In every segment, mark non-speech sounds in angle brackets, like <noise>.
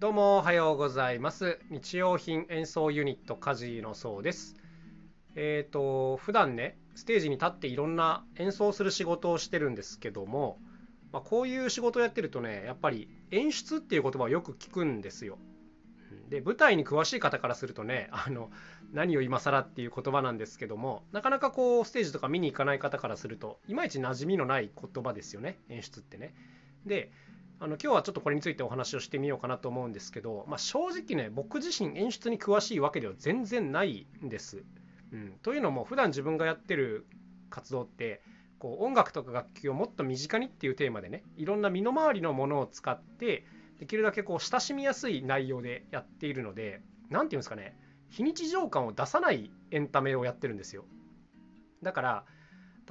どうもおはようございます。日用品演奏ユニットカジのそうです。えっ、ー、と普段ねステージに立っていろんな演奏する仕事をしてるんですけども、まあ、こういう仕事をやってるとねやっぱり演出っていう言葉をよく聞くんですよ。で舞台に詳しい方からするとねあの何を今更っていう言葉なんですけどもなかなかこうステージとか見に行かない方からするといまいち馴染みのない言葉ですよね演出ってね。であの今日はちょっとこれについてお話をしてみようかなと思うんですけど、まあ、正直ね僕自身演出に詳しいわけでは全然ないんです。うん、というのも普段自分がやってる活動ってこう音楽とか楽器をもっと身近にっていうテーマでねいろんな身の回りのものを使ってできるだけこう親しみやすい内容でやっているので何て言うんですかね非日常感を出さないエンタメをやってるんですよ。だから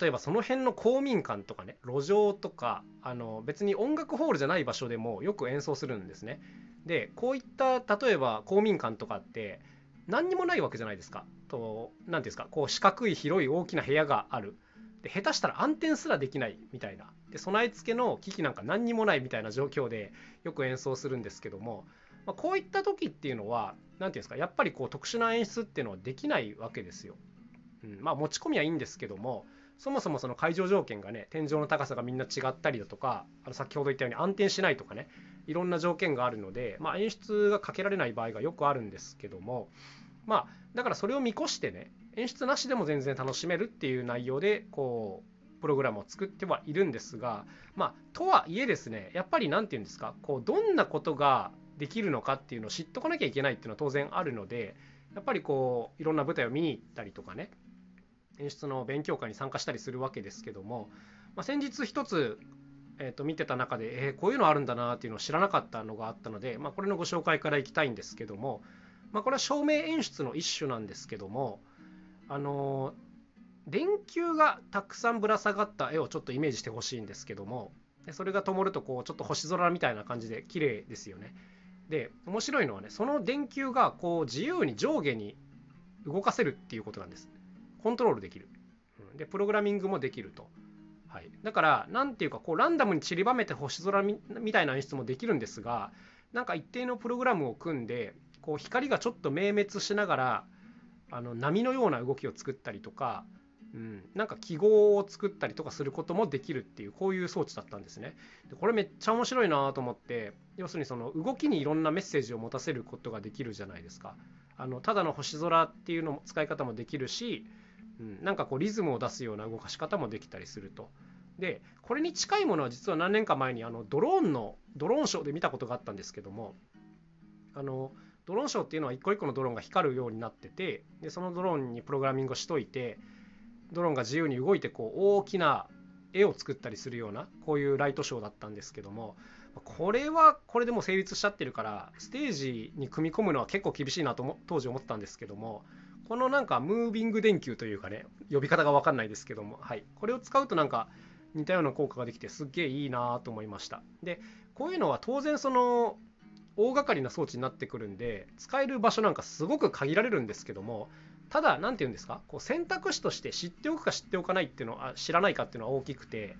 例えばその辺の公民館とかね路上とかあの別に音楽ホールじゃない場所でもよく演奏するんですね。でこういった例えば公民館とかって何にもないわけじゃないですか。と何ていうんですかこう四角い広い大きな部屋がある。で下手したら暗転すらできないみたいなで備え付けの機器なんか何にもないみたいな状況でよく演奏するんですけども、まあ、こういった時っていうのは何ていうんですかやっぱりこう特殊な演出っていうのはできないわけですよ。うん、まあ持ち込みはいいんですけどもそもそもその会場条件がね天井の高さがみんな違ったりだとかあの先ほど言ったように暗転しないとかねいろんな条件があるので、まあ、演出がかけられない場合がよくあるんですけどもまあだからそれを見越してね演出なしでも全然楽しめるっていう内容でこうプログラムを作ってはいるんですがまあとはいえですねやっぱり何て言うんですかこうどんなことができるのかっていうのを知っとかなきゃいけないっていうのは当然あるのでやっぱりこういろんな舞台を見に行ったりとかね演出の勉強会に参加したりするわけですけども、まあ、先日一つ、えー、と見てた中で、えー、こういうのあるんだなっていうのを知らなかったのがあったので、まあ、これのご紹介からいきたいんですけども、まあ、これは照明演出の一種なんですけどもあの電球がたくさんぶら下がった絵をちょっとイメージしてほしいんですけどもでそれが灯るとこうちょっと星空みたいな感じで綺麗ですよね。で面白いのはねその電球がこう自由に上下に動かせるっていうことなんです。コントロールできる。で、プログラミングもできると。はい、だから、なんていうか、こう、ランダムに散りばめて星空みたいな演出もできるんですが、なんか一定のプログラムを組んで、こう、光がちょっと明滅しながら、あの波のような動きを作ったりとか、うん、なんか記号を作ったりとかすることもできるっていうこういう装置だったんですね。でこれめっちゃ面白いなと思って要するにその動きにいろんなメッセージを持たせることができるじゃないですか。あのただの星空っていうのも使い方もできるしうん、なんかこうリズムを出すような動かし方もできたりすると。でこれに近いものは実は何年か前にあのドローンのドローンショーで見たことがあったんですけどもあのドローンショーっていうのは一個一個のドローンが光るようになっててでそのドローンにプログラミングをしといてドローンが自由に動いてこう大きな絵を作ったりするようなこういうライトショーだったんですけどもこれはこれでも成立しちゃってるからステージに組み込むのは結構厳しいなと当時思ったんですけどもこのなんかムービング電球というかね呼び方が分かんないですけども、はい、これを使うとなんか似たような効果ができてすっげえいいなと思いました。でこういうのは当然その大掛かりな装置になってくるんで使える場所なんかすごく限られるんですけどもただ何て言うんですか？こう選択肢として知っておくか知っておかないっていうのは知らないかっていうのは大きくて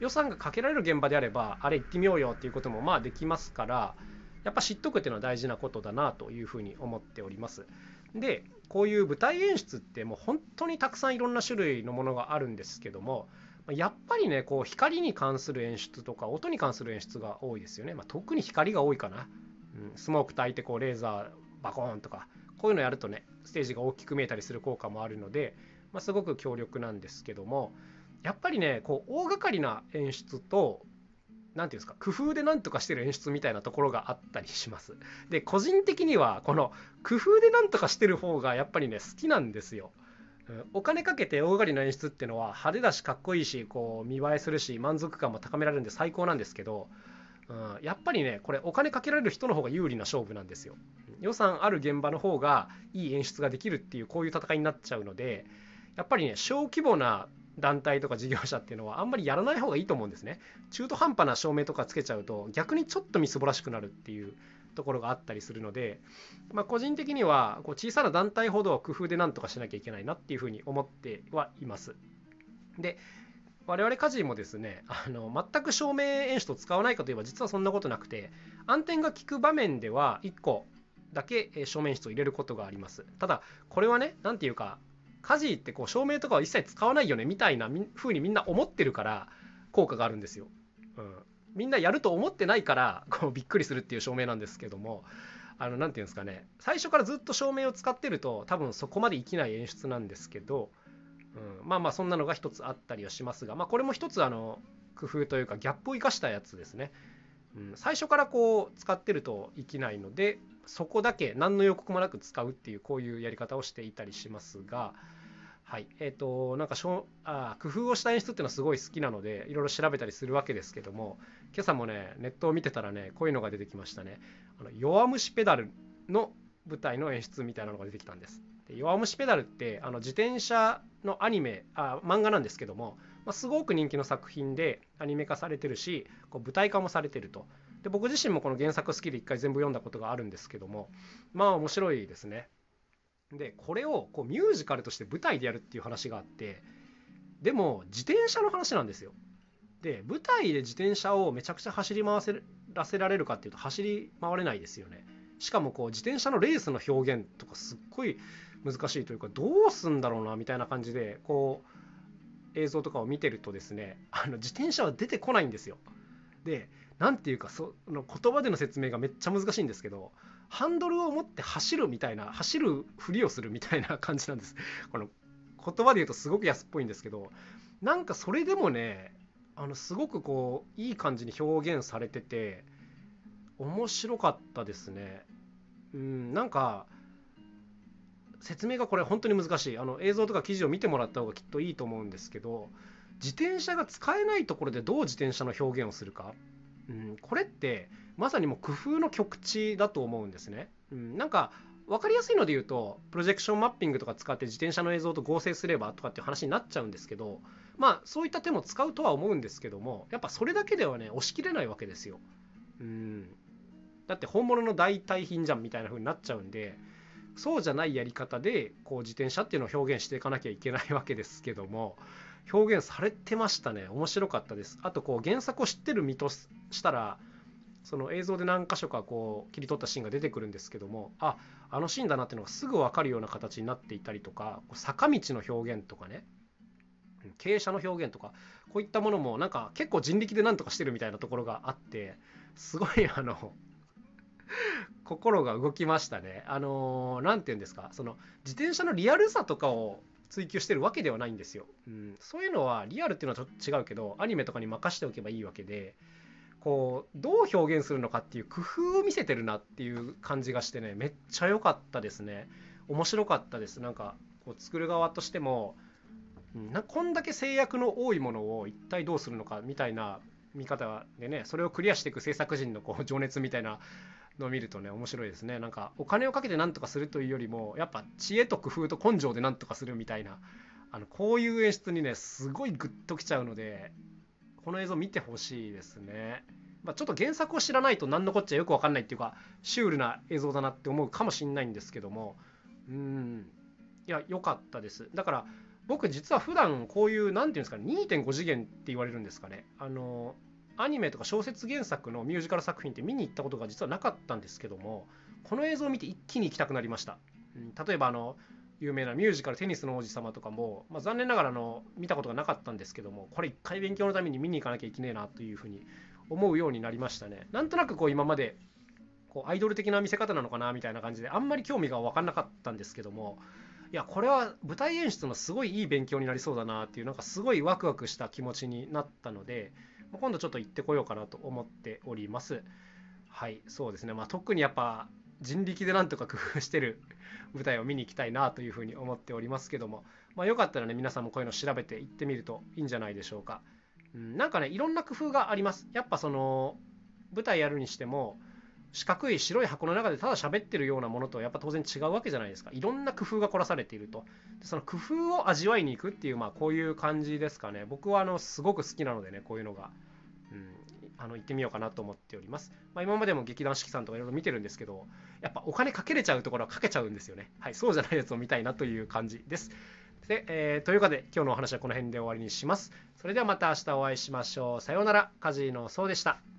予算がかけられる現場であればあれ行ってみようよっていうこともまあできますからやっぱ知っとくっていうのは大事なことだなというふうに思っております。でこういう舞台演出ってもう本当にたくさんいろんな種類のものがあるんですけどもやっぱりねこう光に関する演出とか音に関する演出が多いですよね、まあ、特に光が多いかな、うん、スモーク焚いてこうレーザーバコーンとかこういうのやるとねステージが大きく見えたりする効果もあるので、まあ、すごく強力なんですけどもやっぱりねこう大掛かりな演出と何ていうんですか工夫で何とかしてる演出みたいなところがあったりします。で個人的にはこの工夫で何とかしてる方がやっぱりね好きなんですよ。お金かけて大掛かりな演出っていうのは派手だしかっこいいしこう見栄えするし満足感も高められるんで最高なんですけど、うん、やっぱりねこれお金かけられる人の方が有利な勝負なんですよ。予算ある現場の方がいい演出ができるっていうこういう戦いになっちゃうのでやっぱりね小規模な団体とか事業者っていうのはあんまりやらない方がいいと思うんですね。中途半端な照明とかつけちゃうと逆にちょっとみすぼらしくなるっていうところがあったりするので、まあ、個人的にはこう小さな団体ほど工夫でなんとかしなきゃいけないなっていうふうに思ってはいます。で我々家事もですねあの全く照明演出を使わないかといえば実はそんなことなくて暗転が効く場面では1個だけ照明演出を入れることがありますただこれはね何ていうか家事ってこう照明とかは一切使わないよねみたいな風にみんな思ってるから効果があるんですよ、うん、みんなやると思ってないからこうびっくりするっていう照明なんですけどもあの何て言うんですかね。最初からずっと照明を使ってると多分そこまで生きない演出なんですけど、うん、まあまあそんなのが一つあったりはしますが、まあ、これも一つあの工夫というかギャップを生かしたやつですね、うん、最初からこう使ってると生きないのでそこだけ何の予告もなく使うっていうこういうやり方をしていたりしますがはい。えーと、なんかしょあ工夫をした演出っていうのはすごい好きなのでいろいろ調べたりするわけですけども今朝もねネットを見てたらねこういうのが出てきましたね。あの弱虫ペダルの舞台の演出みたいなのが出てきたんです。で弱虫ペダルってあの自転車のアニメあ漫画なんですけども、まあ、すごく人気の作品でアニメ化されてるしこう舞台化もされてると。で僕自身もこの原作好きで一回全部読んだことがあるんですけどもまあ面白いですね。でこれをこうミュージカルとして舞台でやるっていう話があってでも自転車の話なんですよ。で舞台で自転車をめちゃくちゃ走り回せらせられるかっていうと走り回れないですよね。しかもこう自転車のレースの表現とかすっごい難しいというかどうすんだろうなみたいな感じでこう映像とかを見てるとですねあの自転車は出てこないんですよ。で何ていうかその言葉での説明がめっちゃ難しいんですけどハンドルを持って走るみたいな走るふりをするみたいな感じなんです。この言葉で言うとすごく安っぽいんですけどなんかそれでもねあのすごくこういい感じに表現されてて面白かったですね。うんなんか説明がこれ本当に難しい。あの映像とか記事を見てもらった方がきっといいと思うんですけど自転車が使えないところでどう自転車の表現をするか、うん、これってまさにもう工夫の極致だと思うんですね。うん、なんか分かりやすいので言うとプロジェクションマッピングとか使って自転車の映像と合成すればとかっていう話になっちゃうんですけどまあそういった手も使うとは思うんですけどもやっぱそれだけではね押し切れないわけですよ。うんだって本物の代替品じゃんみたいな風になっちゃうんでそうじゃないやり方でこう自転車っていうのを表現していかなきゃいけないわけですけども表現されてましたね面白かったですあとこう原作を知ってる身としたらその映像で何箇所かこう切り取ったシーンが出てくるんですけどもああのシーンだなっていうのがすぐ分かるような形になっていたりとか坂道の表現とかね傾斜の表現とかこういったものもなんか結構人力で何とかしてるみたいなところがあってすごいあの <laughs> 心が動きましたね。あの何、て言うんですかその自転車のリアルさとかを追求してるわけではないんですよ。うん、そういうのはリアルっていうのはちょっと違うけどアニメとかに任しておけばいいわけでこうどう表現するのかっていう工夫を見せてるなっていう感じがしてねめっちゃ良かったですね。面白かったです。なんかこう作る側としてもなこんだけ制約の多いものを一体どうするのかみたいな見方でねそれをクリアしていく制作人のこう情熱みたいなのを見るとね面白いですね。なんかお金をかけて何とかするというよりもやっぱ知恵と工夫と根性で何とかするみたいなあのこういう演出にねすごいグッときちゃうのでこの映像見てほしいですね。まあ、ちょっと原作を知らないと何のこっちゃよく分かんないっていうかシュールな映像だなって思うかもしんないんですけども。うん。いや良かったです。だから僕実は普段こういう何て言うんですかね2.5次元って言われるんですかね。あのアニメとか小説原作のミュージカル作品って見に行ったことが実はなかったんですけどもこの映像を見て一気に行きたくなりました、うん、例えばあの有名なミュージカル「テニスの王子様」とかも、まあ、残念ながらの見たことがなかったんですけどもこれ一回勉強のために見に行かなきゃいけねえなというふうに思うようになりましたね。なんとなくこう今までこうアイドル的な見せ方なのかなみたいな感じであんまり興味が分かんなかったんですけどもいやこれは舞台演出のすごいいい勉強になりそうだなっていうなんかすごいワクワクした気持ちになったので今度ちょっと行ってこようかなと思っております。はいそうですね。まあ特にやっぱ人力でなんとか工夫してる <laughs> 舞台を見に行きたいなというふうに思っておりますけども、まあ、よかったらね皆さんもこういうの調べて行ってみるといいんじゃないでしょうか、うん、なんかねいろんな工夫があります。やっぱその舞台やるにしても四角い白い箱の中でただ喋ってるようなものとやっぱ当然違うわけじゃないですか。いろんな工夫が凝らされていると。でその工夫を味わいに行くっていうまあこういう感じですかね。僕はあのすごく好きなのでねこういうのが、あの行ってみようかなと思っております、まあ、今までも劇団四季さんとかいろいろ見てるんですけどやっぱお金かけれちゃうところはかけちゃうんですよねはいそうじゃないやつを見たいなという感じですで、えーというかで今日のお話はこの辺で終わりにします。それではまた明日お会いしましょう。さようなら。カジノそうでした。